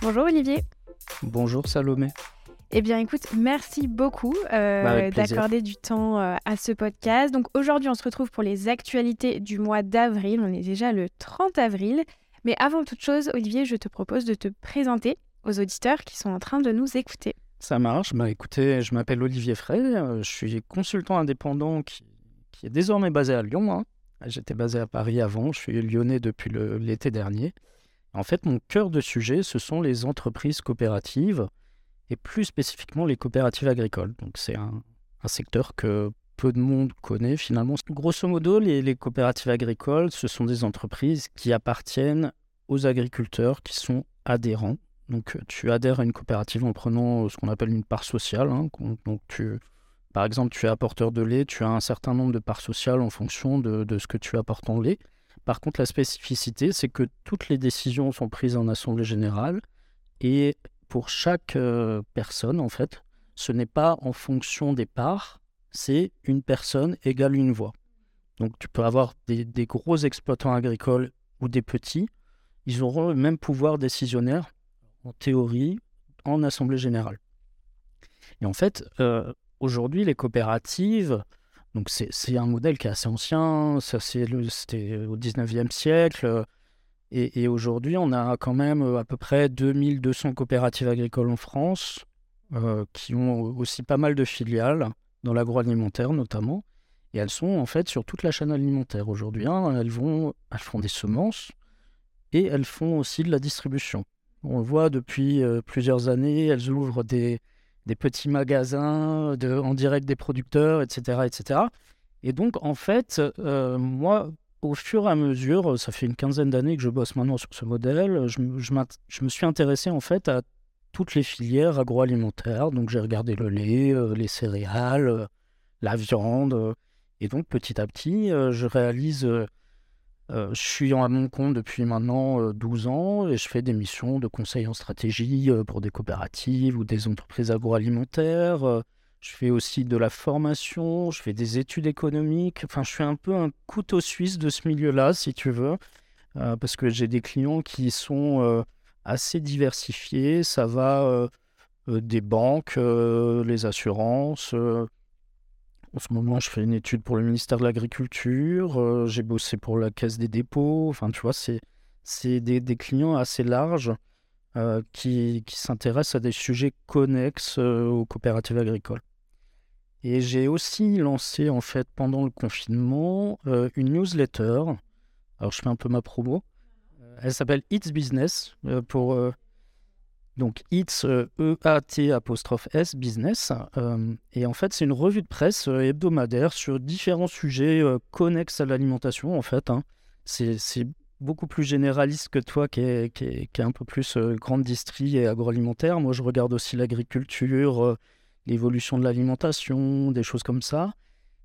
Bonjour Olivier. Bonjour Salomé. Eh bien écoute, merci beaucoup euh, d'accorder du temps euh, à ce podcast. Donc aujourd'hui on se retrouve pour les actualités du mois d'avril. On est déjà le 30 avril. Mais avant toute chose, Olivier, je te propose de te présenter aux auditeurs qui sont en train de nous écouter. Ça marche. Bah, écoutez, je m'appelle Olivier Frey. Euh, je suis consultant indépendant qui, est désormais basé à Lyon. Hein. J'étais basé à Paris avant. Je suis lyonnais depuis l'été dernier. En fait, mon cœur de sujet, ce sont les entreprises coopératives et plus spécifiquement les coopératives agricoles. Donc c'est un, secteur que peu de monde connaît finalement. Grosso modo, les, coopératives agricoles, ce sont des entreprises qui appartiennent aux agriculteurs qui sont adhérents. Donc tu adhères à une coopérative en prenant ce qu'on appelle une part sociale. Hein. Donc par exemple, tu es apporteur de lait, tu as un certain nombre de parts sociales en fonction de, de ce que tu apportes en lait. Par contre, la spécificité, c'est que toutes les décisions sont prises en assemblée générale et pour chaque euh, personne, en fait, ce n'est pas en fonction des parts, c'est une personne égale une voix. Donc tu peux avoir des, gros exploitants agricoles ou des petits, ils auront le même pouvoir décisionnaire, en théorie, en assemblée générale. Et en fait, euh, aujourd'hui, les coopératives, donc c'est un modèle qui est assez ancien, c'était au 19e siècle. Et, aujourd'hui, on a quand même euh, à peu près 2200 coopératives agricoles en France, euh, qui ont aussi pas mal de filiales, dans l'agroalimentaire notamment. Et elles sont en fait sur toute la chaîne alimentaire aujourd'hui. Hein. elles, font des semences et elles font aussi de la distribution. On le voit depuis euh, plusieurs années, elles ouvrent des, des petits magasins en direct des producteurs, etc. etc. Et donc, en fait, euh, moi, au fur et à mesure, ça fait une quinzaine d'années que je bosse maintenant sur ce modèle, je, je, me suis intéressé en fait à toutes les filières agroalimentaires. Donc, j'ai regardé le lait, euh, les céréales, euh, la viande. et donc, petit à petit, je réalise euh, je suis à mon compte depuis maintenant 12 euh, ans et je fais des missions de conseil en stratégie euh, pour des coopératives ou des entreprises agroalimentaires. je fais aussi de la formation, je fais des études économiques. Enfin, je suis un peu un couteau suisse de ce milieu-là, si tu veux, parce que j'ai des clients qui sont assez diversifiés. Ça va des banques, les assurances en ce moment, je fais une étude pour le ministère de l'Agriculture. Euh, j'ai bossé pour la Caisse des dépôts. Enfin, tu vois, c'est, des, clients assez larges euh, qui, qui s'intéressent à des sujets connexes euh, aux coopératives agricoles. Et j'ai aussi lancé, en fait, pendant le confinement, une newsletter. Alors, je fais un peu ma promo. Elle s'appelle It's Business pour donc It's E-A-T apostrophe S Business. Euh, et en fait, c'est une revue de presse euh, hebdomadaire sur différents sujets euh, connexes à l'alimentation, en fait. Hein. C'est beaucoup plus généraliste que toi qui est, qui est, un peu plus grande distrie et agroalimentaire. Moi, je regarde aussi l'agriculture, l'évolution de l'alimentation, des choses comme ça.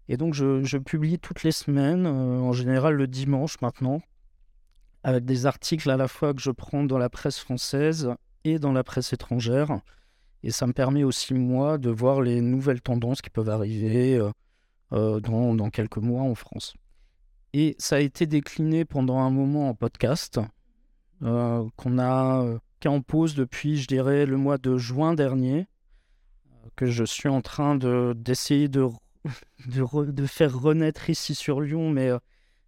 Et donc, je publie toutes les semaines, en général le dimanche maintenant, avec des articles à la fois que je prends dans la presse française et dans la presse étrangère. Et ça me permet aussi, moi, de voir les nouvelles tendances qui peuvent arriver euh, euh, dans, dans, quelques mois en France. Et ça a été décliné pendant un moment en podcast, euh, qu'on a, qui en pause depuis, je dirais, le mois de juin dernier, que je suis en train d'essayer de, de, de, faire renaître ici sur Lyon, mais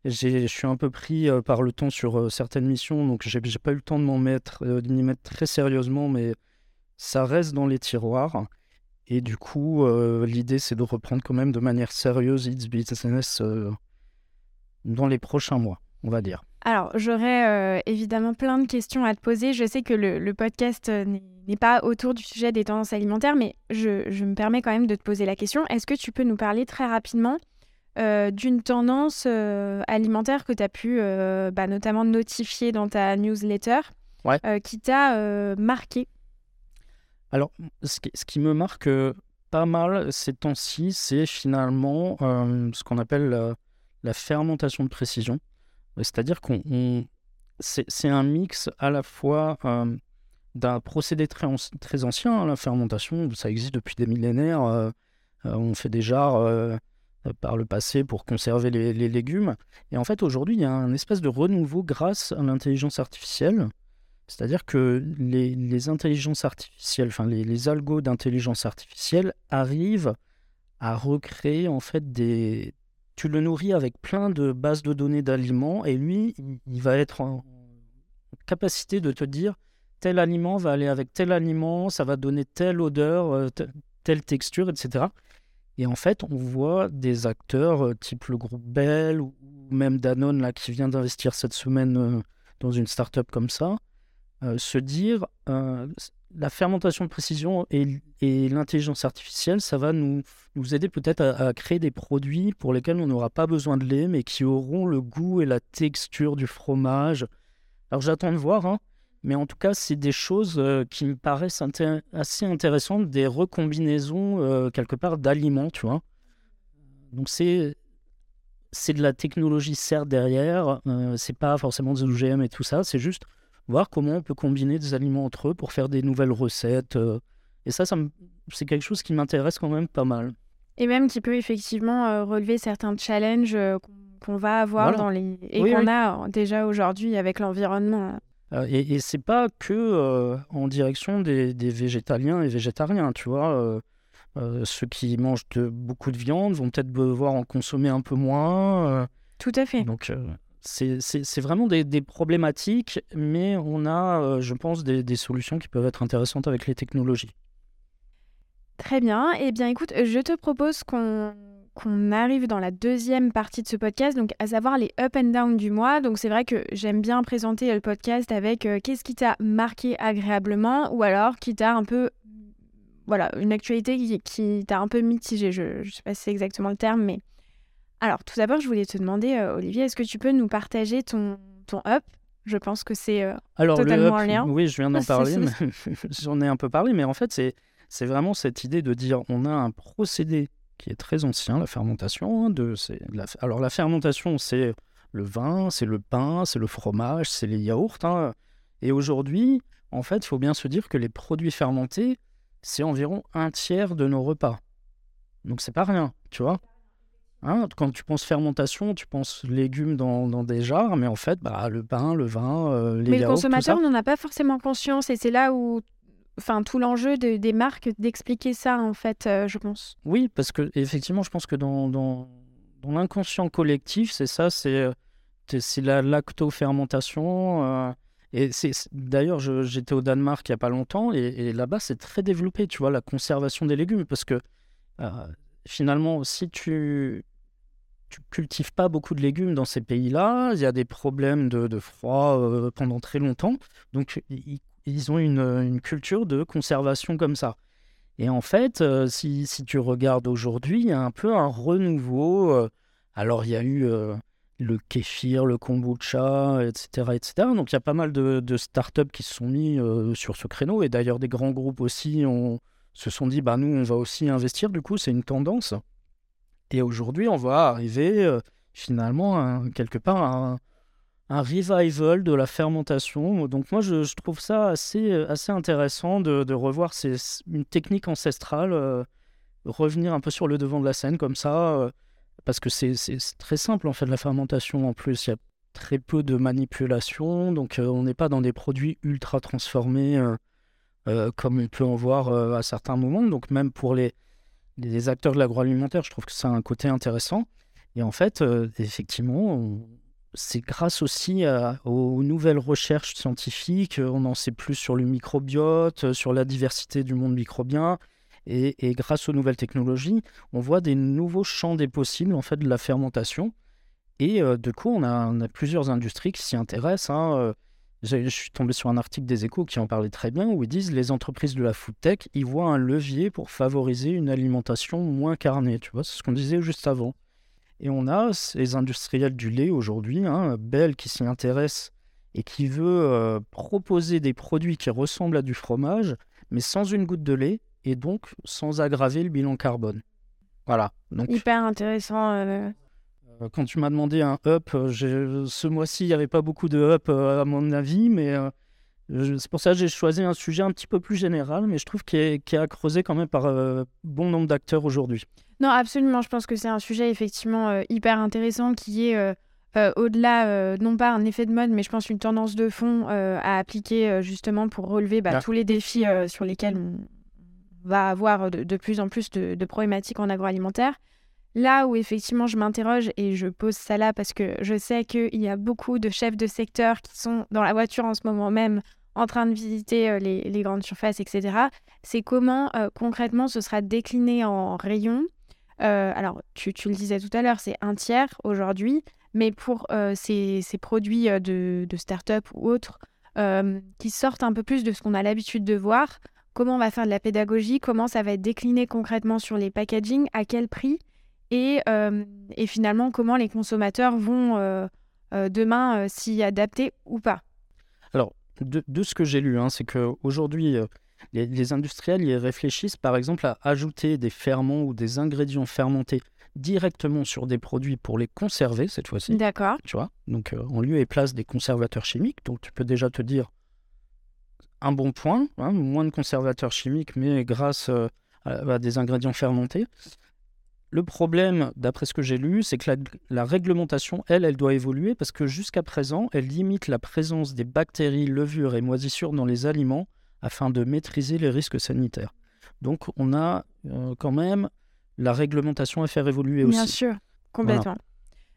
je suis un peu pris euh, par le temps sur euh, certaines missions, donc j'ai pas eu le temps de m'en mettre, euh, d'y mettre très sérieusement, mais ça reste dans les tiroirs. Et du coup, l'idée, c'est de reprendre quand même de manière sérieuse It's Business dans les prochains mois, on va dire. Alors, j'aurais évidemment plein de questions à te poser. Je sais que le, podcast n'est pas autour du sujet des tendances alimentaires, mais je, me permets quand même de te poser la question. Est-ce que tu peux nous parler très rapidement euh, d'une tendance euh, alimentaire que tu as pu euh, bah, notamment notifier dans ta newsletter qui t'a marqué Alors, ce qui, me marque pas mal ces temps-ci, c'est finalement ce qu'on appelle la, fermentation de précision. C'est-à-dire qu'on c'est un mix à la fois d'un procédé très, très ancien, hein, la fermentation, ça existe depuis des millénaires. on fait déjà par le passé pour conserver les, légumes. Et en fait, aujourd'hui, il y a un espèce de renouveau grâce à l'intelligence artificielle. C'est-à-dire que les, intelligences artificielles, enfin les, les algos d'intelligence artificielle arrivent à recréer en fait des... Tu le nourris avec plein de bases de données d'aliments et lui, il va être en capacité de te dire tel aliment va aller avec tel aliment, ça va donner telle odeur, euh, telle texture, etc. Et en fait, on voit des acteurs euh, type le groupe Bell ou même Danone là, qui vient d'investir cette semaine euh, dans une start-up comme ça, se dire la fermentation de précision et, l'intelligence artificielle, ça va nous, nous aider peut-être à, créer des produits pour lesquels on n'aura pas besoin de lait, mais qui auront le goût et la texture du fromage. Alors j'attends de voir, hein, mais en tout cas, c'est des choses euh, qui me paraissent assez intéressantes, des recombinaisons euh, quelque part d'aliments, tu vois. Donc c'est c'est de la technologie certes derrière, euh, c'est pas forcément des OGM et tout ça, c'est juste voir comment on peut combiner des aliments entre eux pour faire des nouvelles recettes. et ça, ça c'est quelque chose qui m'intéresse quand même pas mal. Et même qui peut effectivement relever certains challenges qu'on va avoir dans les et qu'on a déjà aujourd'hui avec l'environnement. Euh, et, et c'est pas que euh, en direction des, végétaliens et végétariens, tu vois. Euh, ceux qui mangent de, beaucoup de viande vont peut-être devoir en consommer un peu moins. Tout à fait. Donc, c'est vraiment des, problématiques, mais on a, je pense, des, des, solutions qui peuvent être intéressantes avec les technologies. Très bien. Eh bien, écoute, je te propose qu'on qu'on arrive dans la deuxième partie de ce podcast, donc à savoir les up and down du mois. Donc c'est vrai que j'aime bien présenter le podcast avec euh, qu'est-ce qui t'a marqué agréablement ou alors qui t'a un peu voilà, une actualité qui, t'a un peu mitigé. Je ne sais pas si c'est exactement le terme, mais alors tout d'abord, je voulais te demander, euh, Olivier, est-ce que tu peux nous partager ton, ton up? Je pense que c'est euh, totalement en lien. Oui, je viens d'en parler, j'en ai un peu parlé, mais en fait, c'est vraiment cette idée de dire on a un procédé qui est très ancien, la fermentation. Hein, de, la, alors la fermentation, c'est le vin, c'est le pain, c'est le fromage, c'est les yaourts. Hein. Et aujourd'hui, en fait, il faut bien se dire que les produits fermentés, c'est environ un tiers de nos repas. Donc c'est pas rien, tu vois. Hein, quand tu penses fermentation, tu penses légumes dans, dans des jarres, mais en fait, bah, le pain, le vin, euh, les Mais le consommateur n'en a pas forcément conscience, et c'est là où enfin tout l'enjeu des marques d'expliquer ça en fait, euh, je pense. Oui, parce que effectivement, je pense que dans, dans, dans l'inconscient collectif, c'est ça, c'est euh, la lactofermentation. Euh, et c'est d'ailleurs, j'étais au Danemark il y a pas longtemps et, là-bas c'est très développé, tu vois, la conservation des légumes, parce que finalement, si tu tu cultives pas beaucoup de légumes dans ces pays-là, il y a des problèmes de, de froid pendant très longtemps, donc ils ils ont une, une, culture de conservation comme ça. Et en fait, euh, si, tu regardes aujourd'hui, il y a un peu un renouveau. Euh, alors, il y a eu euh, le kéfir, le kombucha, etc., etc. Donc, il y a pas mal de, startups qui se sont mis sur ce créneau. Et d'ailleurs, des grands groupes aussi se sont dit, bah, nous, on va aussi investir. Du coup, c'est une tendance. Et aujourd'hui, on va arriver finalement, quelque part, à un revival de la fermentation. Donc moi, je, trouve ça assez, euh, assez intéressant de, revoir ces, une technique ancestrale euh, revenir un peu sur le devant de la scène comme ça, euh, parce que c'est très simple en fait la fermentation. En plus, il y a très peu de manipulation, donc on n'est pas dans des produits ultra transformés comme on peut en voir à certains moments. Donc même pour les, les acteurs de l'agroalimentaire, je trouve que ça a un côté intéressant. Et en fait, effectivement, c'est grâce aussi aux nouvelles recherches scientifiques. On en sait plus sur le microbiote, sur la diversité du monde microbien. Et, grâce aux nouvelles technologies, on voit des nouveaux champs des possibles en fait de la fermentation. Et euh, de coup, on a, plusieurs industries qui s'y intéressent. Hein. Euh, je suis tombé sur un article des Échos qui en parlait très bien, où ils disent les entreprises de la food tech, ils voient un levier pour favoriser une alimentation moins carnée. Tu vois, c'est ce qu'on disait juste avant. Et on a ces industriels du lait aujourd'hui, hein, Bell qui s'y intéresse et qui veut euh, proposer des produits qui ressemblent à du fromage, mais sans une goutte de lait et donc sans aggraver le bilan carbone. Voilà. Donc, Hyper intéressant. Euh. Euh, quand tu m'as demandé un up, ce mois-ci, il n'y avait pas beaucoup de up à mon avis, mais c'est pour ça que j'ai choisi un sujet un petit peu plus général, mais je trouve qu'il est, qu est, à creuser quand même par bon nombre d'acteurs aujourd'hui. Non, absolument. Je pense que c'est un sujet effectivement euh, hyper intéressant qui est euh, au-delà, non pas un effet de mode, mais je pense une tendance de fond à appliquer justement pour relever bah, ah. tous les défis sur lesquels on va avoir de, plus en plus de, de problématiques en agroalimentaire. Là où effectivement je m'interroge et je pose ça là parce que je sais qu'il y a beaucoup de chefs de secteur qui sont dans la voiture en ce moment même en train de visiter euh, les, grandes surfaces, etc. C'est comment euh, concrètement ce sera décliné en rayons. Euh, alors, tu, le disais tout à l'heure, c'est un tiers aujourd'hui, mais pour ces, produits de, de start-up ou autres qui sortent un peu plus de ce qu'on a l'habitude de voir, comment on va faire de la pédagogie, comment ça va être décliné concrètement sur les packaging, à quel prix? Et, et finalement comment les consommateurs vont demain s'y adapter ou pas? Alors, de, ce que j'ai lu, hein, c'est qu'aujourd'hui, les, les, industriels ils réfléchissent par exemple à ajouter des ferments ou des ingrédients fermentés directement sur des produits pour les conserver cette fois-ci. D'accord. Tu vois Donc, en lieu et place des conservateurs chimiques. Donc, tu peux déjà te dire un bon point, hein, moins de conservateurs chimiques, mais grâce à des ingrédients fermentés. Le problème, d'après ce que j'ai lu, c'est que la, réglementation, elle, elle doit évoluer parce que jusqu'à présent, elle limite la présence des bactéries, levures et moisissures dans les aliments afin de maîtriser les risques sanitaires. Donc on a euh, quand même la réglementation à faire évoluer aussi. Bien sûr, complètement.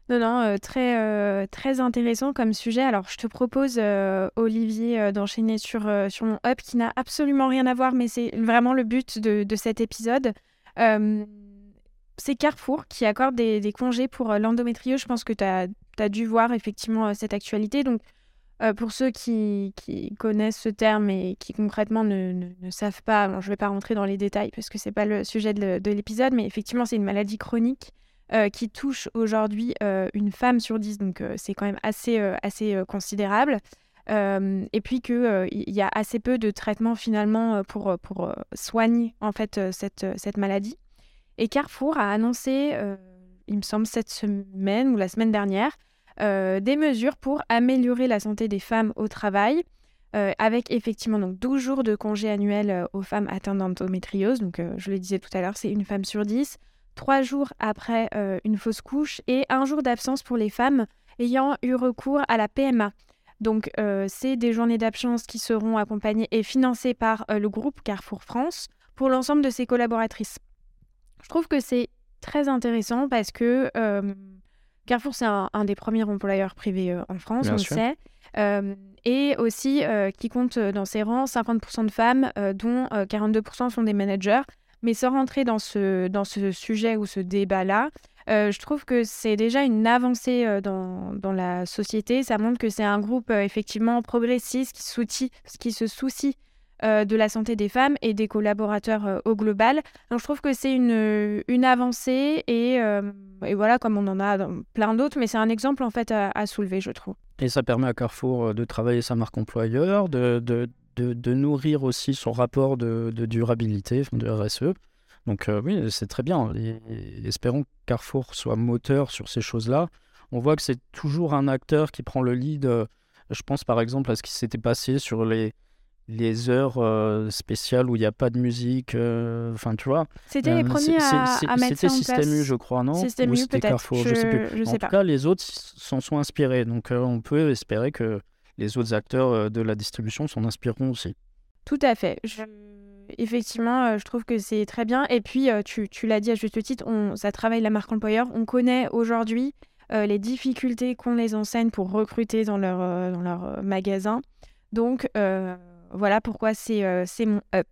Non, non, euh, très, euh, très intéressant comme sujet. Alors, je te propose, Olivier, d'enchaîner sur, sur mon up qui n'a absolument rien à voir, mais c'est vraiment le but de, de cet épisode c'est Carrefour qui accorde des, congés pour euh, l'endométriose. Je pense que tu as, dû voir effectivement euh, cette actualité. Donc, euh, pour ceux qui, connaissent ce terme et qui concrètement ne, savent pas, je ne vais pas rentrer dans les détails parce que ce n'est pas le sujet de, l'épisode, mais effectivement, c'est une maladie chronique qui touche aujourd'hui une femme sur dix. Donc, c'est quand même assez, considérable. et puis qu'il il y a assez peu de traitements finalement pour, soigner en fait cette maladie. Et Carrefour a annoncé, euh, il me semble cette semaine ou la semaine dernière, euh, des mesures pour améliorer la santé des femmes au travail, euh, avec effectivement donc 12 jours de congé annuel aux femmes atteintes d'endométriose. Donc, je le disais tout à l'heure, c'est une femme sur 10. Trois jours après une fausse couche et un jour d'absence pour les femmes ayant eu recours à la PMA. Donc, c'est des journées d'absence qui seront accompagnées et financées par le groupe Carrefour France pour l'ensemble de ses collaboratrices. Je trouve que c'est très intéressant parce que euh, Carrefour, c'est un, des premiers employeurs privés euh, en France, on le sait. Euh, et aussi qui compte dans ses rangs 50% de femmes, dont 42% sont des managers. Mais sans rentrer dans ce, dans ce sujet ou ce débat-là, je trouve que c'est déjà une avancée dans, dans, la société. Ça montre que c'est un groupe effectivement progressiste qui, qui se soucie euh, de la santé des femmes et des collaborateurs euh, au global. Donc je trouve que c'est une, une avancée et, euh, et, voilà, comme on en a plein d'autres, mais c'est un exemple en fait à, soulever, je trouve. Et ça permet à Carrefour de travailler sa marque employeur, de, de, de, nourrir aussi son rapport de, durabilité, de RSE. Donc oui, c'est très bien. espérons que Carrefour soit moteur sur ces choses-là. On voit que c'est toujours un acteur qui prend le lead. Je pense par exemple à ce qui s'était passé sur les, les heures euh, spéciales où il n'y a pas de musique. Euh, enfin, tu vois. C'était les euh, premiers à, mettre C'était Système U, je crois, non? Système U, peut-être. Je, je, sais plus. en tout cas, les autres s'en sont inspirés. Donc, on peut espérer que les autres acteurs de la distribution s'en inspireront aussi. Tout à fait. Effectivement, je trouve que c'est très bien. Et puis, tu, tu l'as dit à juste titre, on, ça travaille la marque employeur. On connaît aujourd'hui les difficultés qu'ont les enseignes pour recruter dans leur, dans leur magasin. Donc, voilà pourquoi euh, c'est mon up.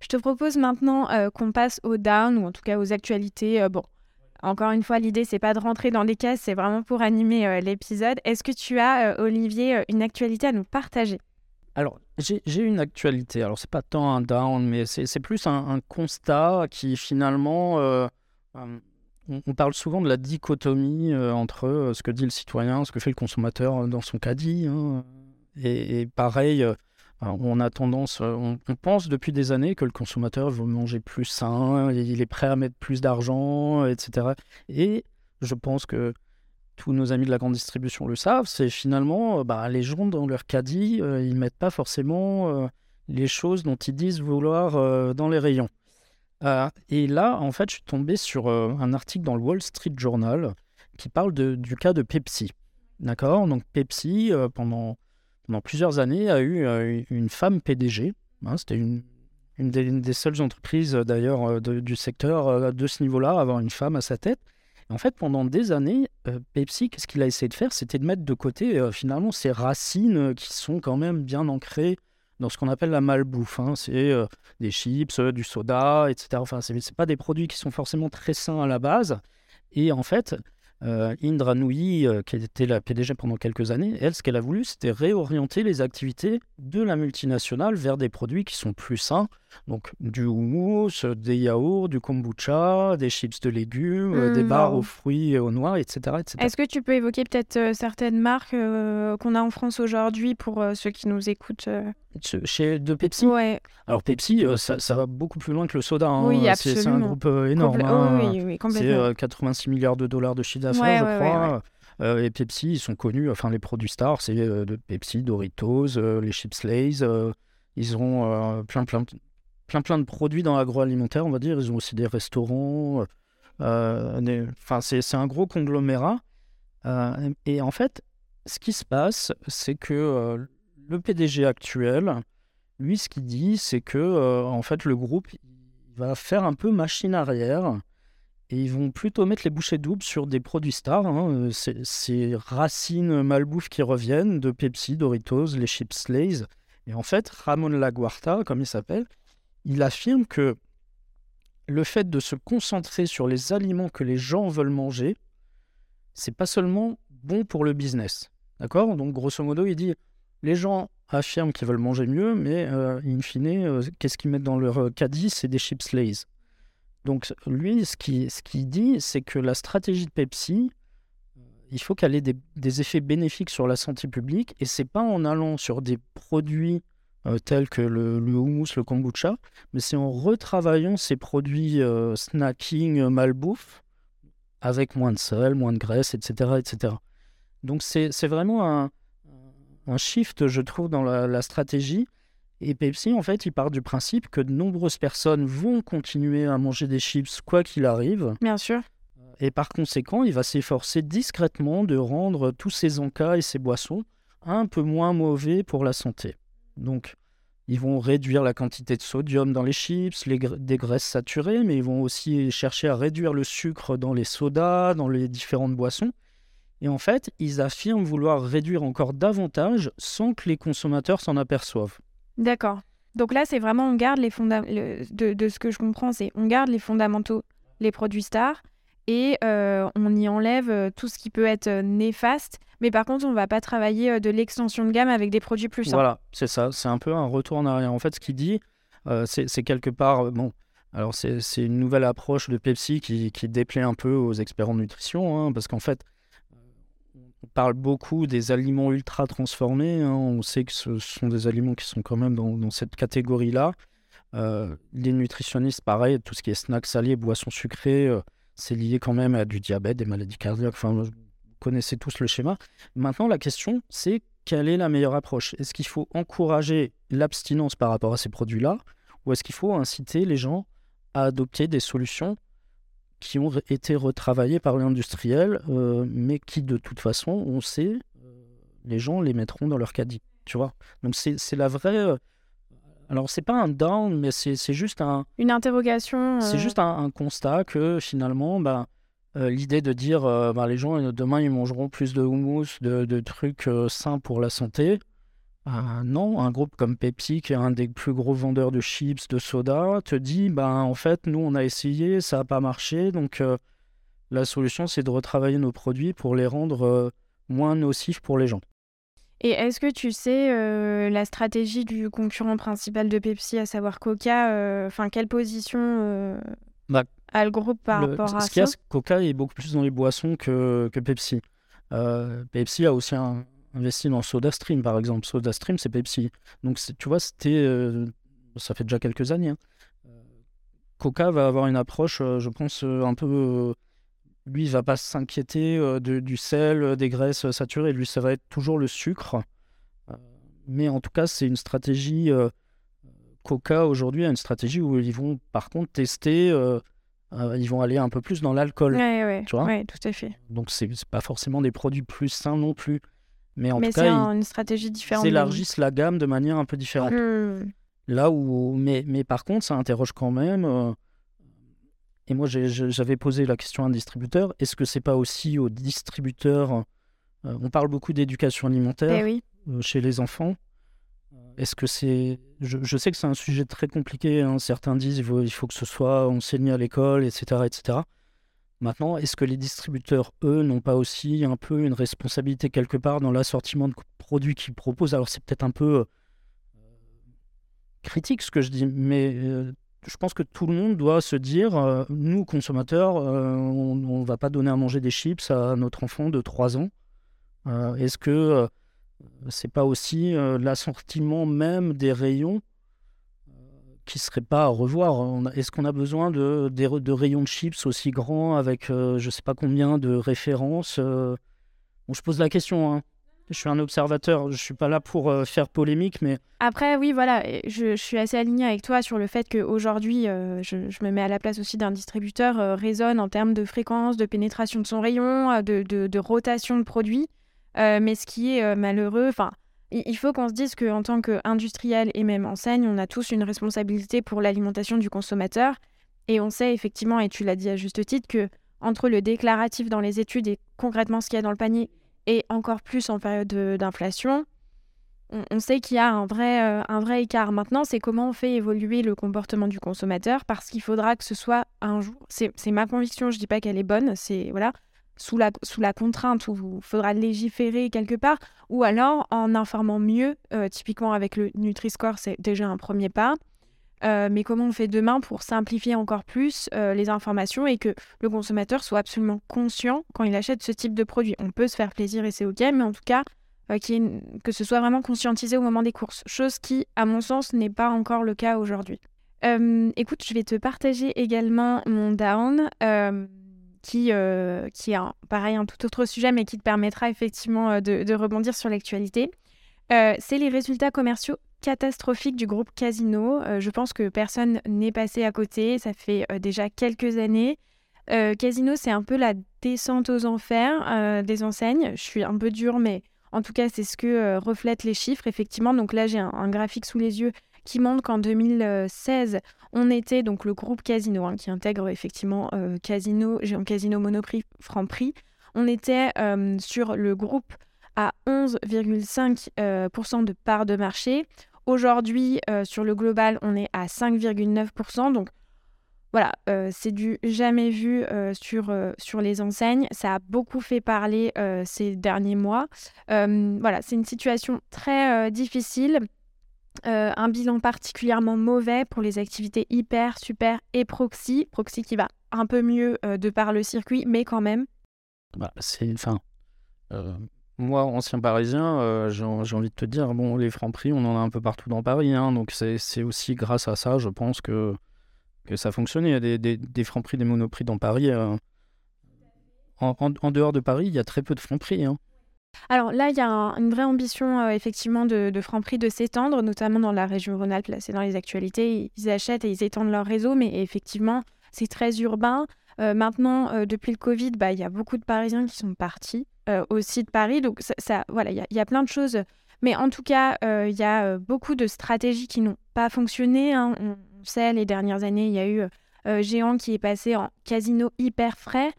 Je te propose maintenant euh, qu'on passe au down, ou en tout cas aux actualités. Euh, bon, encore une fois, l'idée, c'est pas de rentrer dans des cases, c'est vraiment pour animer l'épisode. Est-ce que tu as, Olivier, une actualité à nous partager? Alors, j'ai une actualité. Alors, c'est pas tant un down, mais c'est plus un, constat qui finalement. on, parle souvent de la dichotomie entre ce que dit le citoyen, ce que fait le consommateur dans son caddie. Hein. Et, et, pareil, on a tendance, euh, on, pense depuis des années que le consommateur veut manger plus sain, il est prêt à mettre plus d'argent, etc. Et je pense que tous nos amis de la grande distribution le savent, c'est finalement, euh, bah, les gens dans leur caddie, euh, ils mettent pas forcément les choses dont ils disent vouloir dans les rayons. et là, en fait, je suis tombé sur un article dans le Wall Street Journal qui parle du cas de Pepsi. D'accord? Donc Pepsi, pendant, pendant plusieurs années, a eu une femme PDG. Hein, c'était une, des, seules entreprises d'ailleurs du secteur de ce niveau-là à avoir une femme à sa tête. en fait, pendant des années, Pepsi, qu'est-ce qu'il a essayé de faire? C'était de mettre de côté finalement ces racines qui sont quand même bien ancrées dans ce qu'on appelle la malbouffe. Hein. C'est des chips, du soda, etc. Enfin, ce pas des produits qui sont forcément très sains à la base. Et en fait, euh, Indra Nooyi, euh, qui était la PDG pendant quelques années, elle, ce qu'elle a voulu, c'était réorienter les activités de la multinationale vers des produits qui sont plus sains. Donc du houmous, des yaourts, du kombucha, des chips de légumes, euh, des mmh, bars aux fruits et aux noix, etc. Est-ce que tu peux évoquer peut-être certaines marques qu'on a en France aujourd'hui pour ceux qui nous écoutent Chez de Pepsi? Ouais. Alors Pepsi, ça, va beaucoup plus loin que le soda. Hein. Oui, absolument. C'est un groupe énorme. Hein. oui, oui, c'est 86 milliards de dollars de chiffre d'affaires, je crois. Euh, et Pepsi, ils sont connus, enfin les produits stars, c'est euh, de Pepsi, Doritos, euh, les chips Lay's. ils ont plein, plein, plein, plein de produits dans l'agroalimentaire, on va dire. Ils ont aussi des restaurants. Enfin, c'est un gros conglomérat. et en fait, ce qui se passe, c'est que le PDG actuel, lui, ce qu'il dit, c'est que en fait, le groupe va faire un peu machine arrière et ils vont plutôt mettre les bouchées doubles sur des produits stars. Hein. Euh, ces racines malbouffe qui reviennent de Pepsi, Doritos, les chips Lay's. Et en fait, Ramon Laguarta, comme il s'appelle, il affirme que le fait de se concentrer sur les aliments que les gens veulent manger, c'est pas seulement bon pour le business. D'accord? Donc, grosso modo, il dit les gens affirment qu'ils veulent manger mieux, mais euh, in fine, euh, qu'est-ce qu'ils mettent dans leur caddie? C'est des chips Lay's. Donc lui, ce qu'il ce dit, c'est que la stratégie de Pepsi, il faut qu'elle ait des, effets bénéfiques sur la santé publique, et c'est pas en allant sur des produits euh, tels que le, le, le kombucha, mais c'est en retravaillant ces produits euh, snacking, euh, malbouffe, avec moins de sel, moins de graisse, etc. etc. Donc c'est vraiment un, un, shift, je trouve, dans la stratégie. Et Pepsi, en fait, il part du principe que de nombreuses personnes vont continuer à manger des chips quoi qu'il arrive. Bien sûr. Et par conséquent, il va s'efforcer discrètement de rendre tous ces encas et ces boissons un peu moins mauvais pour la santé. Donc, ils vont réduire la quantité de sodium dans les chips, les des graisses saturées, mais ils vont aussi chercher à réduire le sucre dans les sodas, dans les différentes boissons. Et en fait, ils affirment vouloir réduire encore davantage sans que les consommateurs s'en aperçoivent. D'accord. Donc là, c'est vraiment, on garde les fondamentaux, ce que je comprends, c'est on garde les fondamentaux, les produits stars, et euh, on y enlève euh, tout ce qui peut être euh, néfaste. Mais par contre, on ne va pas travailler de l'extension de gamme avec des produits plus sains. Voilà, c'est ça. C'est un peu un retour en arrière. En fait, ce qu'il dit, c'est quelque part, bon, alors c'est une nouvelle approche de Pepsi qui, qui déplaît un peu aux experts en nutrition, hein, parce qu'en fait, on parle beaucoup des aliments ultra transformés. Hein. On sait que ce sont des aliments qui sont quand même dans, cette catégorie-là. Euh, les nutritionnistes, pareil, tout ce qui est snacks salés, boissons sucrées, euh, c'est lié quand même à du diabète, des maladies cardiaques. Enfin, vous connaissez tous le schéma. Maintenant, la question, c'est quelle est la meilleure approche? Est-ce qu'il faut encourager l'abstinence par rapport à ces produits-là ou est-ce qu'il faut inciter les gens à adopter des solutions qui ont été retravaillés par l'industriel, euh, mais qui de toute façon, on sait, euh, les gens les mettront dans leur caddie, tu vois. Donc c'est la vraie... Euh, alors c'est pas un down, mais c'est juste un... Une interrogation. C'est juste un, constat que finalement, bah, l'idée de dire bah, les gens demain ils mangeront plus de houmous, de, de trucs sains pour la santé, ah non, un groupe comme Pepsi, qui est un des plus gros vendeurs de chips, de soda, te dit ben, en fait, nous, on a essayé, ça n'a pas marché. Donc, euh, la solution, c'est de retravailler nos produits pour les rendre euh, moins nocifs pour les gens. Et est-ce que tu sais euh, la stratégie du concurrent principal de Pepsi, à savoir Coca Enfin, quelle position bah, a le groupe par rapport à ce ça? Coca est beaucoup plus dans les boissons que, que Pepsi. Pepsi a aussi un, investi dans SodaStream, par exemple. SodaStream, c'est Pepsi. Donc, tu vois, c'était. Euh, ça fait déjà quelques années. Hein. Coca va avoir une approche, euh, je pense, euh, un peu. lui, il va pas s'inquiéter du sel, des graisses saturées. Lui, ça va être toujours le sucre. mais en tout cas, c'est une stratégie. Coca aujourd'hui a une stratégie où ils vont par contre tester ils vont aller un peu plus dans l'alcool. Oui, tu vois? Tout à fait. Donc, c'est pas forcément des produits plus sains non plus. Mais en tout cas, une stratégie différente. Ils élargissent la gamme de manière un peu différente. Mmh. Là où, mais, mais par contre, ça interroge quand même. Euh, et moi, j'avais posé la question à un distributeur est-ce que c'est pas aussi aux distributeurs euh, On parle beaucoup d'éducation alimentaire eh euh, chez les enfants. Est-ce que c'est. Je, sais que c'est un sujet très compliqué. Hein. Certains disent il faut, il faut que ce soit enseigné à l'école, etc., etc. Maintenant, est-ce que les distributeurs, eux, n'ont pas aussi un peu une responsabilité quelque part dans l'assortiment de produits qu'ils proposent? Alors, c'est peut-être un peu critique ce que je dis, mais euh, je pense que tout le monde doit se dire, euh, nous consommateurs, euh, on ne va pas donner à manger des chips à notre enfant de 3 ans. Est-ce que c'est pas aussi l'assortiment même des rayons qui serait pas à revoir Est-ce qu'on a besoin de, de, rayons de chips aussi grands avec je sais pas combien de références bon, Je pose la question. Hein. Je suis un observateur, je suis pas là pour euh, faire polémique, mais... Après, oui, voilà, je, suis assez aligné avec toi sur le fait qu'aujourd'hui, euh, je, me mets à la place aussi d'un distributeur, euh, en termes de fréquence, de pénétration de son rayon, de, de, rotation de produits. mais ce qui est malheureux, enfin, il faut qu'on se dise qu'en tant qu'industriel et même enseigne, on a tous une responsabilité pour l'alimentation du consommateur. Et on sait effectivement, et tu l'as dit à juste titre, que entre le déclaratif dans les études et concrètement ce qu'il y a dans le panier et encore plus en période d'inflation, on, sait qu'il y a un vrai, euh, un vrai écart. Maintenant, c'est comment on fait évoluer le comportement du consommateur parce qu'il faudra que ce soit un jour, c'est ma conviction, je ne dis pas qu'elle est bonne, c'est voilà, sous la, sous la contrainte où il faudra légiférer quelque part, ou alors en informant mieux, euh, typiquement avec le Nutri-Score, c'est déjà un premier pas. Euh, mais comment on fait demain pour simplifier encore plus euh, les informations et que le consommateur soit absolument conscient quand il achète ce type de produit? On peut se faire plaisir et c'est ok, mais en tout cas, euh, que ce soit vraiment conscientisé au moment des courses, chose qui, à mon sens, n'est pas encore le cas aujourd'hui. écoute, je vais te partager également mon down. Qui, qui est pareil un tout autre sujet, mais qui te permettra effectivement de rebondir sur l'actualité. c'est les résultats commerciaux catastrophique du groupe Casino. Euh, je pense que personne n'est passé à côté. Ça fait euh, déjà quelques années. Euh, Casino, c'est un peu la descente aux enfers des enseignes. Je suis un peu dure, mais en tout cas, c'est ce que reflètent les chiffres, effectivement. Donc là, j'ai un, graphique sous les yeux qui montre qu'en 2016, on était donc le groupe Casino, hein, qui intègre effectivement Casino, Géant Casino, Monoprix, Franprix. On était sur le groupe à 11,5% de part de marché. Aujourd'hui, euh, sur le global, on est à 5,9%. Donc voilà, euh, c'est du jamais vu euh, sur les enseignes. Ça a beaucoup fait parler ces derniers mois. voilà, c'est une situation très difficile. Un bilan particulièrement mauvais pour les activités hyper, super et proxy. Proxy qui va un peu mieux de par le circuit, mais quand même. Bah, c'est, enfin, moi, ancien parisien, euh, j'ai envie de te dire, bon, les francs prix, on en a un peu partout dans Paris, hein, donc c'est aussi grâce à ça, je pense, que, que ça fonctionne. Il y a des, des, des francs prix, des monoprix dans Paris. Euh. En, dehors de Paris, il y a très peu de francs prix. Hein. Alors là, il y a une vraie ambition euh, effectivement de, de Franprix de s'étendre, notamment dans la région Rhône-Alpes. c'est dans les actualités. Ils achètent et ils étendent leur réseau, mais effectivement, c'est très urbain. maintenant, depuis le Covid, bah, il y a beaucoup de Parisiens qui sont partis. Euh, aussi de Paris. Donc, voilà, il y, a plein de choses. Mais en tout cas, euh, il y a euh, beaucoup de stratégies qui n'ont pas fonctionné. Hein. On, sait, les dernières années, il y a eu Géant qui est passé en casino hyper frais.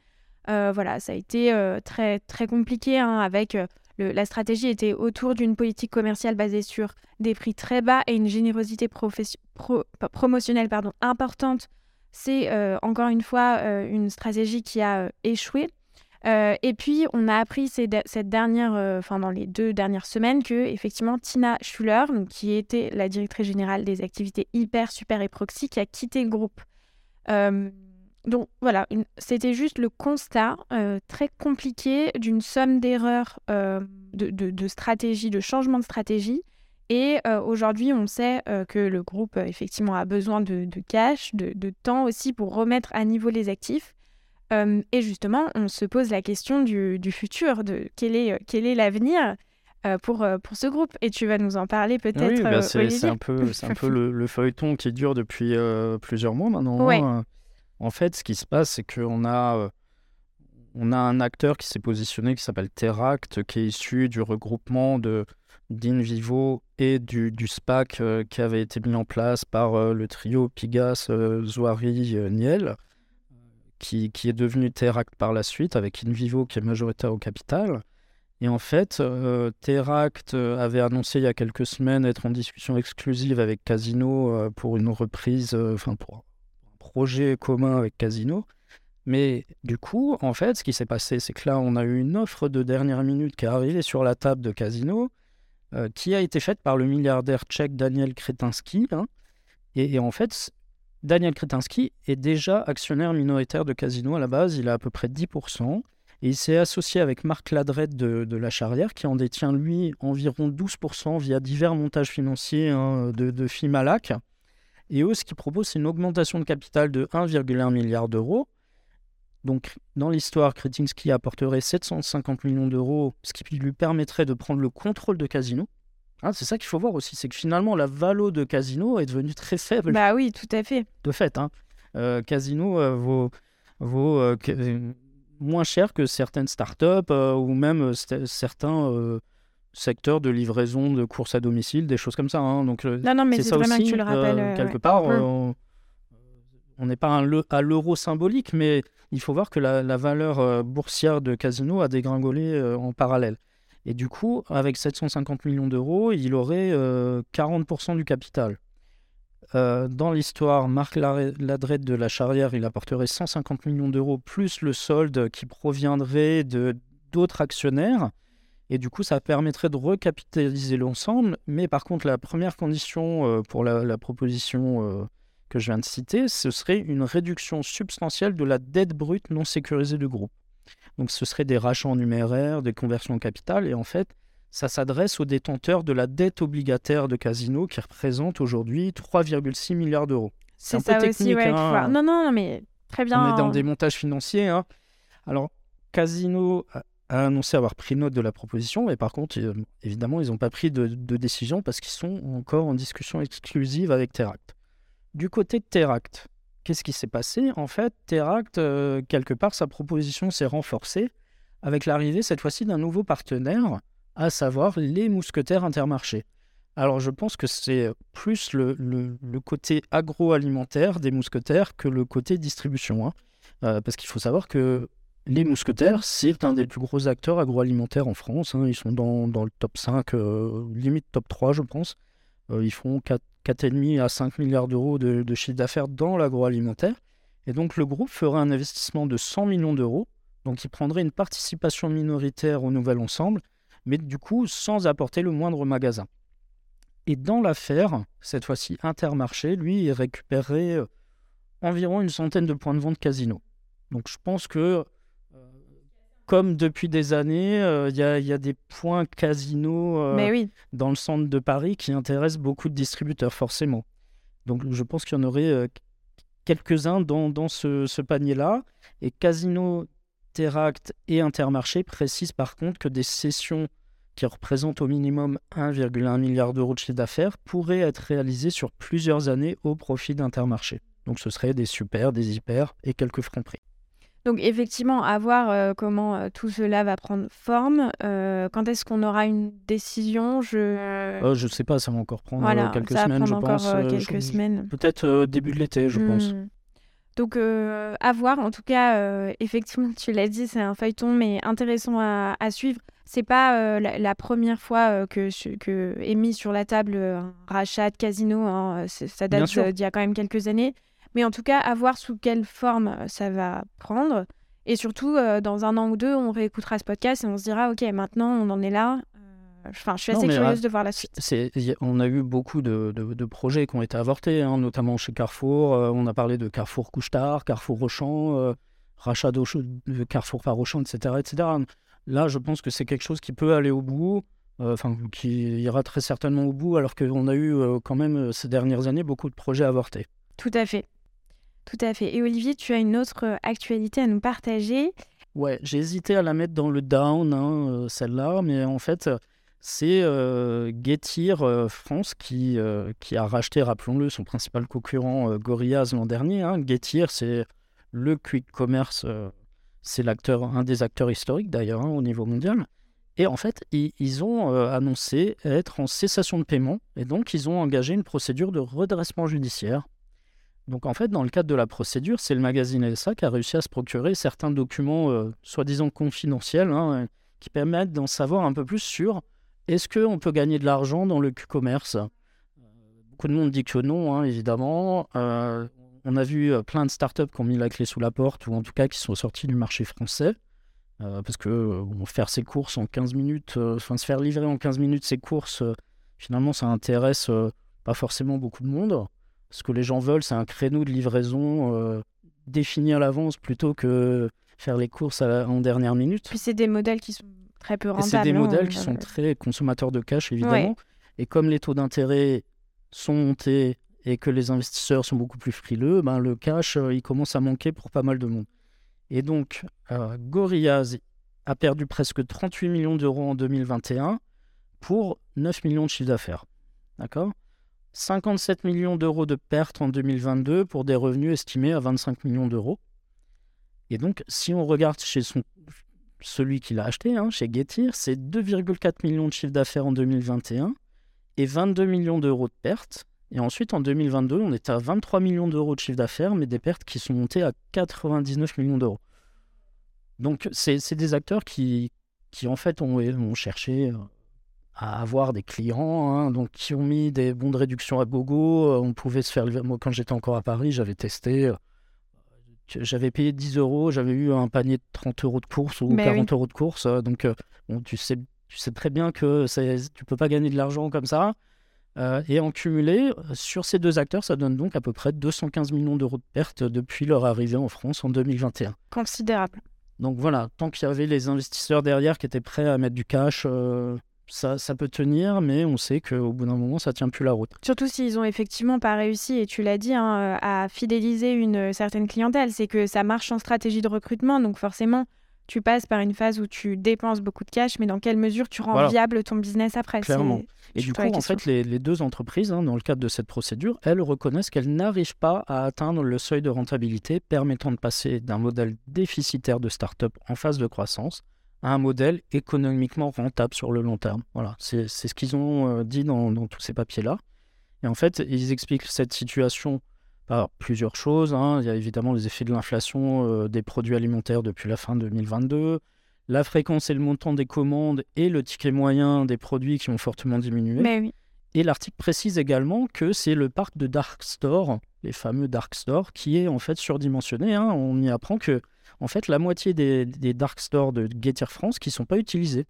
Voilà, ça a été très, très compliqué hein, avec. la stratégie était autour d'une politique commerciale basée sur des prix très bas et une générosité promotionnelle pardon, importante. C'est encore une fois une stratégie qui a échoué. Euh, et puis, on a appris cette dernière, euh, enfin dans les deux dernières semaines, que effectivement Tina Schuller, qui était la directrice générale des activités hyper, super et proxy, qui a quitté le groupe. Euh, donc voilà, c'était juste le constat très compliqué d'une somme d'erreurs de, de, stratégie, de changement de stratégie. Et aujourd'hui, on sait que le groupe effectivement a besoin de, de cash, de, temps aussi pour remettre à niveau les actifs et justement, on se pose la question du, futur, de quel est, quel est l'avenir pour, pour ce groupe. Et tu vas nous en parler peut-être. Oui, bah, c'est un peu, un peu le, feuilleton qui dure depuis plusieurs mois maintenant. Hein. En fait, ce qui se passe, c'est qu'on a, on a un acteur qui s'est positionné qui s'appelle Teract, qui est issu du regroupement de d'Invivo et du, SPAC qui avait été mis en place par le trio Pigas, Zoari, Niel, qui, qui, est devenu Teract par la suite, avec Invivo qui est majoritaire au capital. Et en fait, euh, Teract euh, avait annoncé il y a quelques semaines être en discussion exclusive avec Casino euh, pour une reprise, enfin pour projet commun avec Casino. Mais du coup, en fait, ce qui s'est passé, c'est que là, on a eu une offre de dernière minute qui est arrivée sur la table de Casino, qui a été faite par le milliardaire tchèque Daniel Kretinsky. Hein. et, en fait, Daniel Kretinsky est déjà actionnaire minoritaire de Casino à la base, il a à peu près 10%. Et il s'est associé avec Marc Ladrette de, La Charrière, qui en détient, lui, environ 12% via divers montages financiers hein, de, de Fimalac. Et eux, ce qu'ils proposent, c'est une augmentation de capital de 1,1 milliard d'euros. Donc, dans l'histoire, Kretinsky apporterait 750 millions d'euros, ce qui lui permettrait de prendre le contrôle de Casino. Hein, c'est ça qu'il faut voir aussi, c'est que finalement, la valo de Casino est devenue très faible. Bah oui, tout à fait. De fait, hein. Euh, Casino euh, vaut, vaut euh, moins cher que certaines startups ou même certains euh, secteurs de livraison de courses à domicile, des choses comme ça. Hein. Donc, non, non, mais c'est vraiment que tu le rappelles. quelque part, on n'est pas à l'euro symbolique, mais il faut voir que la, valeur boursière de Casino a dégringolé en parallèle. Et du coup, avec 750 millions d'euros, il aurait 40% du capital. Euh, dans l'histoire, Marc Ladrette de la Charrière, il apporterait 150 millions d'euros plus le solde qui proviendrait de d'autres actionnaires. Et du coup, ça permettrait de recapitaliser l'ensemble. Mais par contre, la première condition euh, pour la, proposition euh, que je viens de citer, ce serait une réduction substantielle de la dette brute non sécurisée du groupe. Donc ce serait des rachats en numéraire, des conversions en capital. Et en fait, ça s'adresse aux détenteurs de la dette obligataire de Casino qui représente aujourd'hui 3,6 milliards d'euros. C'est ça aussi, ouais, hein. Non, non, mais très bien. On est dans des montages financiers. Hein. Alors, Casino a annoncé avoir pris note de la proposition, mais par contre, évidemment, ils n'ont pas pris de, décision parce qu'ils sont encore en discussion exclusive avec Teract. Du côté de Teract, qu'est-ce qui s'est passé? En fait, Teract, euh, quelque part, sa proposition s'est renforcée avec l'arrivée cette fois-ci d'un nouveau partenaire à savoir les mousquetaires intermarchés. Alors je pense que c'est plus le, côté agroalimentaire des mousquetaires que le côté distribution. Hein. Euh, parce qu'il faut savoir que les mousquetaires, c'est un des plus gros acteurs agroalimentaires en France. Hein. Ils sont dans, le top 5, euh, limite top 3 je pense. Euh, ils font 4,5 à 5 milliards d'euros de, chiffre d'affaires dans l'agroalimentaire. Et donc le groupe ferait un investissement de 100 millions d'euros. Donc il prendrait une participation minoritaire au nouvel ensemble mais du coup sans apporter le moindre magasin. Et dans l'affaire, cette fois-ci Intermarché, lui, il récupérerait euh, environ une centaine de points de vente casino. Donc je pense que, comme depuis des années, euh, il y, a des points casino dans le centre de Paris qui intéressent beaucoup de distributeurs, forcément. Donc je pense qu'il y en aurait quelques-uns dans, ce, ce panier-là. Et Casino Interact et Intermarché précisent par contre que des sessions qui représentent au minimum 1,1 milliard d'euros de chiffre d'affaires pourraient être réalisées sur plusieurs années au profit d'Intermarché. Donc ce serait des super, des hyper et quelques francs prix. Donc effectivement, à voir euh, comment euh, tout cela va prendre forme. Euh, quand est-ce qu'on aura une décision? Je ne sais pas, ça va encore prendre quelques semaines, je pense. quelques semaines. Peut-être début de l'été, je pense. Hmm. Donc, à voir. En tout cas, effectivement, tu l'as dit, c'est un feuilleton, mais intéressant à, suivre. C'est pas la, première fois que, que est mis sur la table un rachat de casino. Hein. Ça date d'il y a quand même quelques années. Mais en tout cas, à voir sous quelle forme ça va prendre. Et surtout, dans un an ou deux, on réécoutera ce podcast et on se dira, OK, maintenant, on en est là. Enfin, je suis assez curieuse de voir la suite. on a eu beaucoup de, projets qui ont été avortés, hein, notamment chez Carrefour. Euh, on a parlé de Carrefour Couchetard, Carrefour Rochon, euh, rachat de Carrefour par Auchan, etc., etc. Là, je pense que c'est quelque chose qui peut aller au bout, euh, enfin, qui ira très certainement au bout, alors qu'on a eu quand même ces dernières années beaucoup de projets avortés. Tout à fait. Tout à fait. Et Olivier, tu as une autre actualité à nous partager. Ouais, j'ai hésité à la mettre dans le down, hein, celle-là, mais en fait, c'est euh, Getir euh, France qui, euh, a racheté, rappelons-le, son principal concurrent Gorillaz l'an dernier. Hein. Getir, c'est le quick commerce, c'est un des acteurs historiques d'ailleurs hein, au niveau mondial. Et en fait, ils, ont annoncé être en cessation de paiement et donc ils ont engagé une procédure de redressement judiciaire. Donc en fait, dans le cadre de la procédure, c'est le magazine ESA qui a réussi à se procurer certains documents soi-disant confidentiels hein, qui permettent d'en savoir un peu plus sur est-ce qu'on peut gagner de l'argent dans le Q-commerce Beaucoup de monde dit que non, hein, évidemment. Euh, on a vu euh, plein de startups qui ont mis la clé sous la porte, ou en tout cas qui sont sortis du marché français. Euh, parce que faire ses courses en 15 minutes, enfin se faire livrer en 15 minutes ses courses, finalement ça intéresse pas forcément beaucoup de monde. Ce que les gens veulent, c'est un créneau de livraison défini à l'avance plutôt que faire les courses en dernière minute. Puis c'est des modèles qui sont très peu rentables. C'est des modèles qui sont très consommateurs de cash, évidemment. Et comme les taux d'intérêt sont montés et que les investisseurs sont beaucoup plus frileux, ben le cash, euh, il commence à manquer pour pas mal de monde. Et donc, euh, Gorillaz a perdu presque 38 millions d'euros en 2021 pour 9 millions de chiffre d'affaires. D'accord? 57 millions d'euros de pertes en 2022 pour des revenus estimés à 25 millions d'euros. Et donc, si on regarde chez celui qui l'a acheté, hein, chez Getir, c'est 2,4 millions de chiffre d'affaires en 2021 et 22 millions d'euros de pertes. Et ensuite, en 2022, on était à 23 millions d'euros de chiffre d'affaires, mais des pertes qui sont montées à 99 millions d'euros. Donc, c'est des acteurs qui, qui, en fait, ont, ont cherché euh, à avoir des clients, hein, donc qui ont mis des bons de réduction à gogo. Euh, on pouvait se faire. Moi, quand j'étais encore à Paris, j'avais testé. Euh, j'avais payé 10 euros, j'avais eu un panier de 30 euros de course ou 40 euros de course. Donc, bon, tu sais tu sais très bien que tu peux pas gagner de l'argent comme ça. Euh, et en cumulé, sur ces deux acteurs, ça donne donc à peu près 215 millions d'euros de pertes depuis leur arrivée en France en 2021. Considérable. Donc voilà, tant qu'il y avait les investisseurs derrière qui étaient prêts à mettre du cash, euh, ça, ça, peut tenir, mais on sait qu'au bout d'un moment, ça tient plus la route. Surtout s'ils ont effectivement pas réussi, et tu l'as dit, hein, à fidéliser une certaine clientèle. C'est que ça marche en stratégie de recrutement, donc forcément, tu passes par une phase où tu dépenses beaucoup de cash, mais dans quelle mesure tu rends viable ton business après? Clairement. Et du coup, en fait, les, deux entreprises, hein, dans le cadre de cette procédure, elles reconnaissent qu'elles n'arrivent pas à atteindre le seuil de rentabilité permettant de passer d'un modèle déficitaire de start-up en phase de croissance à un modèle économiquement rentable sur le long terme. Voilà, c'est ce qu'ils ont euh, dit dans, dans tous ces papiers-là. Et en fait, ils expliquent cette situation par plusieurs choses. Hein. Il y a évidemment les effets de l'inflation euh, des produits alimentaires depuis la fin 2022, la fréquence et le montant des commandes et le ticket moyen des produits qui ont fortement diminué. Et l'article précise également que c'est le parc de Dark Store, les fameux Dark Store, qui est en fait surdimensionné. Hein. On y apprend que en fait la moitié des, Dark Store de Getir France qui ne sont pas utilisés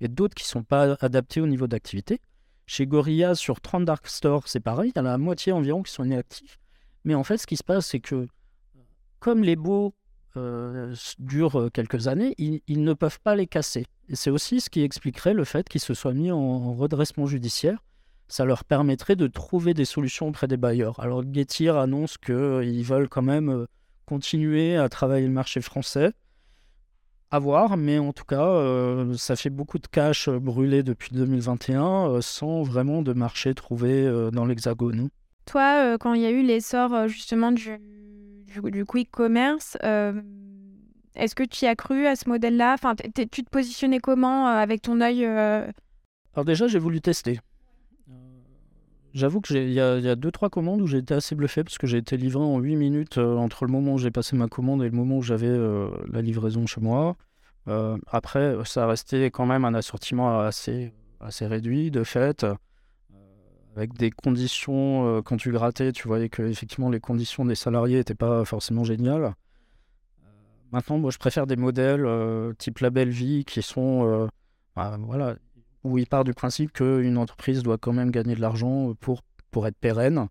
et d'autres qui ne sont pas adaptés au niveau d'activité. Chez Gorilla, sur 30 Dark Store, c'est pareil, il y en a la moitié environ qui sont inactifs. Mais en fait, ce qui se passe, c'est que comme les baux euh, durent euh, quelques années, ils, ne peuvent pas les casser. Et c'est aussi ce qui expliquerait le fait qu'ils se soient mis en, redressement judiciaire. Ça leur permettrait de trouver des solutions auprès des bailleurs. Alors Getir annonce qu'ils veulent quand même euh, continuer à travailler le marché français. À voir, mais en tout cas, ça fait beaucoup de cash brûlé depuis 2021 sans vraiment de marché trouvé dans l'Hexagone. Toi, euh, quand il y a eu l'essor euh, justement du, du, quick commerce, euh, est-ce que tu y as cru à ce modèle-là? Enfin, Tu te positionnais comment avec ton œil Alors déjà, j'ai voulu tester. J'avoue qu'il y, a, y a deux, trois commandes où j'ai été assez bluffé parce que j'ai été livré en 8 minutes entre le moment où j'ai passé ma commande et le moment où j'avais la livraison chez moi. après, ça resté quand même un assortiment assez, assez réduit de fait avec des conditions, euh, quand tu grattais, tu voyais que effectivement les conditions des salariés n'étaient pas forcément géniales. Euh, maintenant, moi, je préfère des modèles euh, type Label Vie qui sont, bah, voilà, où il part du principe qu'une entreprise doit quand même gagner de l'argent pour, pour être pérenne.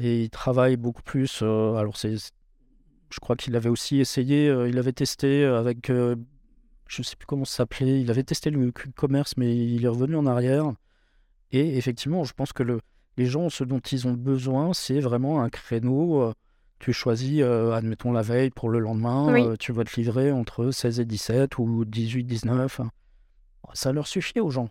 et il travaille beaucoup plus. alors, c'est, je crois qu'il avait aussi essayé, il avait testé avec, je ne sais plus comment ça s'appelait, il avait testé le commerce, mais il est revenu en arrière. Et effectivement, je pense que le, les gens, ce dont ils ont besoin, c'est vraiment un créneau. Euh, tu choisis, euh, admettons, la veille pour le lendemain, euh, tu vas te livrer entre 16 et 17 ou 18, 19. Ça leur suffit aux gens.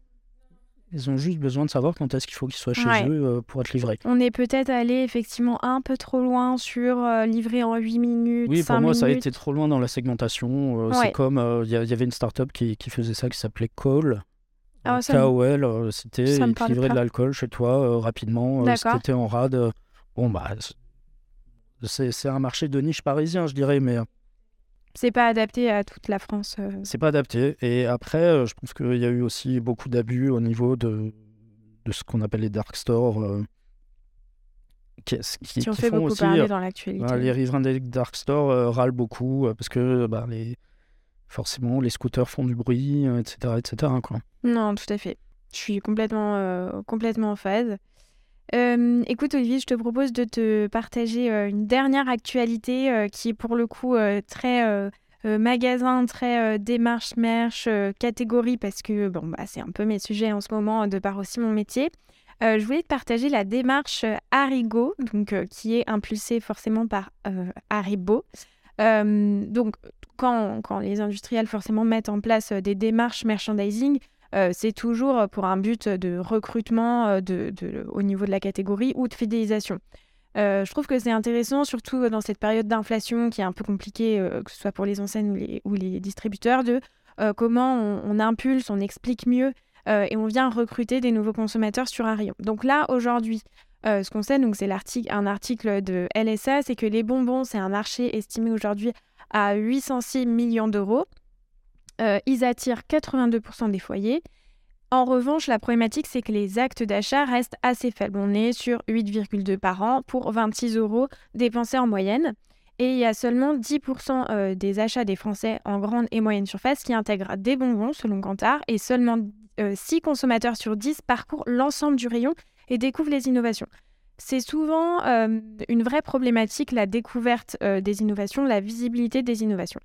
Ils ont juste besoin de savoir quand est-ce qu'il faut qu'ils soient chez eux euh, pour être livrés. On est peut-être allé effectivement un peu trop loin sur euh, livrer en 8 minutes. Oui, pour moi, ça a été trop loin dans la segmentation. Euh, c'est comme il y, avait une startup qui, qui faisait ça qui s'appelait Call. Ah, KOL, c'était livrer de l'alcool chez toi rapidement. si t'étais en rade, bon, bah, c'est un marché de niche parisien, je dirais, mais. C'est pas adapté à toute la France. Euh. C'est pas adapté. Et après, euh, je pense qu'il y a eu aussi beaucoup d'abus au niveau de, de ce qu'on appelle les dark stores. Euh, qui, qui, fait beaucoup aussi, parler dans l'actualité. les riverains des dark stores râlent beaucoup parce que bah, les, forcément, les scooters font du bruit, etc. etc. Quoi. Non, tout à fait. Je suis complètement, complètement en phase. Euh, écoute Olivier, je te propose de te partager euh, une dernière actualité euh, qui est pour le coup très magasin, très démarche, merch, catégorie parce que bon, bah, c'est un peu mes sujets en ce moment de par aussi mon métier. je voulais te partager la démarche Harigo, donc, qui est impulsée forcément par Haribo. donc quand, les industriels forcément mettent en place des démarches merchandising, euh, c'est toujours pour un but de recrutement euh, au niveau de la catégorie ou de fidélisation. Euh, je trouve que c'est intéressant, surtout dans cette période d'inflation qui est un peu compliquée, que ce soit pour les enseignes ou les, distributeurs, de comment on, impulse, on explique mieux et on vient recruter des nouveaux consommateurs sur un rayon. Donc là, aujourd'hui, ce qu'on sait, donc c'est un article de LSA, c'est que les bonbons, c'est un marché estimé aujourd'hui à 806 millions d'euros. Euh, ils attirent 82% des foyers. En revanche, la problématique, c'est que les actes d'achat restent assez faibles. On est sur 8,2 par an pour 26 euros dépensés en moyenne. Et il y a seulement 10% euh, des achats des Français en grande et moyenne surface qui intègrent des bonbons, selon Kantar, et seulement 6 euh, consommateurs sur 10 parcourent l'ensemble du rayon et découvrent les innovations. C'est souvent une vraie problématique, la découverte des innovations, la visibilité des innovations.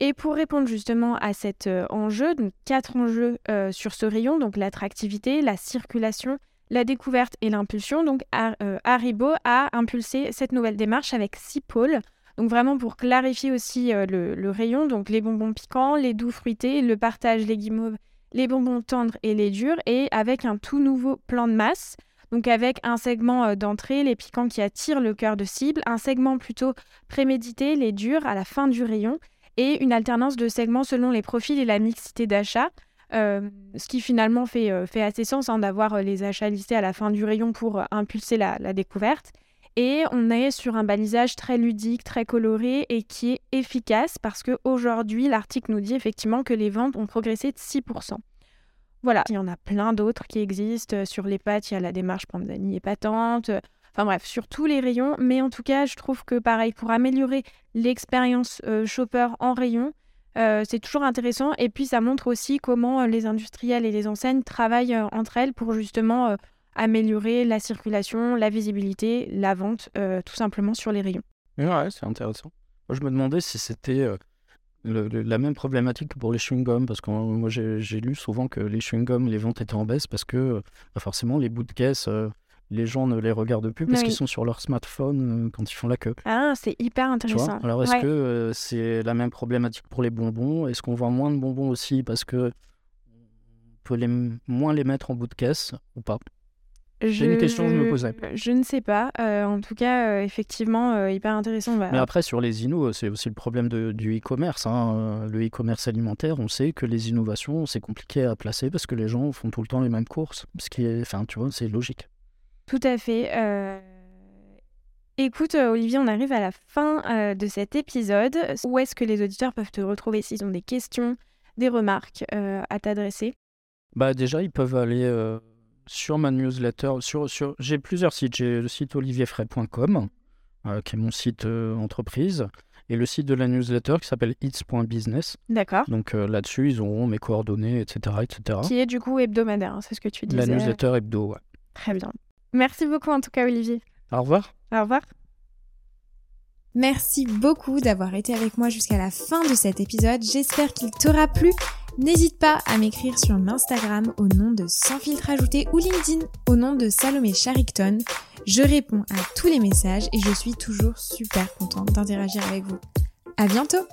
Et pour répondre justement à cet euh, enjeu, donc quatre enjeux euh, sur ce rayon, donc l'attractivité, la circulation, la découverte et l'impulsion, donc euh, Haribo a impulsé cette nouvelle démarche avec six pôles. Donc vraiment pour clarifier aussi le, rayon, donc les bonbons piquants, les doux fruités, le partage, les guimauves, les bonbons tendres et les durs, et avec un tout nouveau plan de masse. Donc avec un segment d'entrée, les piquants qui attirent le cœur de cible, un segment plutôt prémédité, les durs à la fin du rayon, et une alternance de segments selon les profils et la mixité d'achat. Euh, ce qui finalement fait, euh, assez sens hein, d'avoir euh, les achats listés à la fin du rayon pour impulser la, découverte. Et on est sur un balisage très ludique, très coloré et qui est efficace parce qu'aujourd'hui, l'article nous dit effectivement que les ventes ont progressé de 6%. Voilà, il y en a plein d'autres qui existent. Sur les pâtes, il y a la démarche Panzani épatante. Enfin bref, sur tous les rayons. Mais en tout cas, je trouve que pareil, pour améliorer l'expérience euh, shopper en rayon, euh, c'est toujours intéressant. Et puis, ça montre aussi comment euh, les industriels et les enseignes travaillent entre elles pour justement améliorer la circulation, la visibilité, la vente, tout simplement sur les rayons. Ouais, c'est intéressant. Moi, je me demandais si c'était la même problématique que pour les chewing-gums, parce que moi, j'ai lu souvent que les chewing-gums, les ventes étaient en baisse parce que bah, forcément, les bouts de caisse les gens ne les regardent plus parce qu'ils sont sur leur smartphone euh, quand ils font la queue. Ah, c'est hyper intéressant. Alors, est-ce que euh, c'est la même problématique pour les bonbons? Est-ce qu'on vend moins de bonbons aussi parce que on peut les, moins les mettre en bout de caisse ou pas? C'est une question que je me posais. Je ne sais pas. Euh, en tout cas, effectivement, hyper intéressant. Mais après, sur les innos, c'est aussi le problème du e-commerce. Hein. Le e-commerce alimentaire, on sait que les innovations, c'est compliqué à placer parce que les gens font tout le temps les mêmes courses. Ce qui est, enfin, tu vois, c'est logique. Tout à fait. Euh, écoute, euh, Olivier, on arrive à la fin euh, de cet épisode. Où est-ce que les auditeurs peuvent te retrouver s'ils ont des questions, des remarques à t'adresser? Bah déjà, ils peuvent aller sur ma newsletter. Sur, sur... J'ai plusieurs sites. J'ai le site olivierfray.com, qui est mon site entreprise, et le site de la newsletter qui s'appelle its.business. D'accord. Donc là-dessus, ils auront mes coordonnées, etc., etc. Qui est du coup hebdomadaire, hein, c'est ce que tu disais. La newsletter hebdo, ouais. Très bien. Merci beaucoup en tout cas Olivier. Au revoir. Au revoir. Merci beaucoup d'avoir été avec moi jusqu'à la fin de cet épisode. J'espère qu'il t'aura plu. N'hésite pas à m'écrire sur Instagram au nom de Sans filtre ajouté ou LinkedIn au nom de Salomé Charicton. Je réponds à tous les messages et je suis toujours super contente d'interagir avec vous. À bientôt!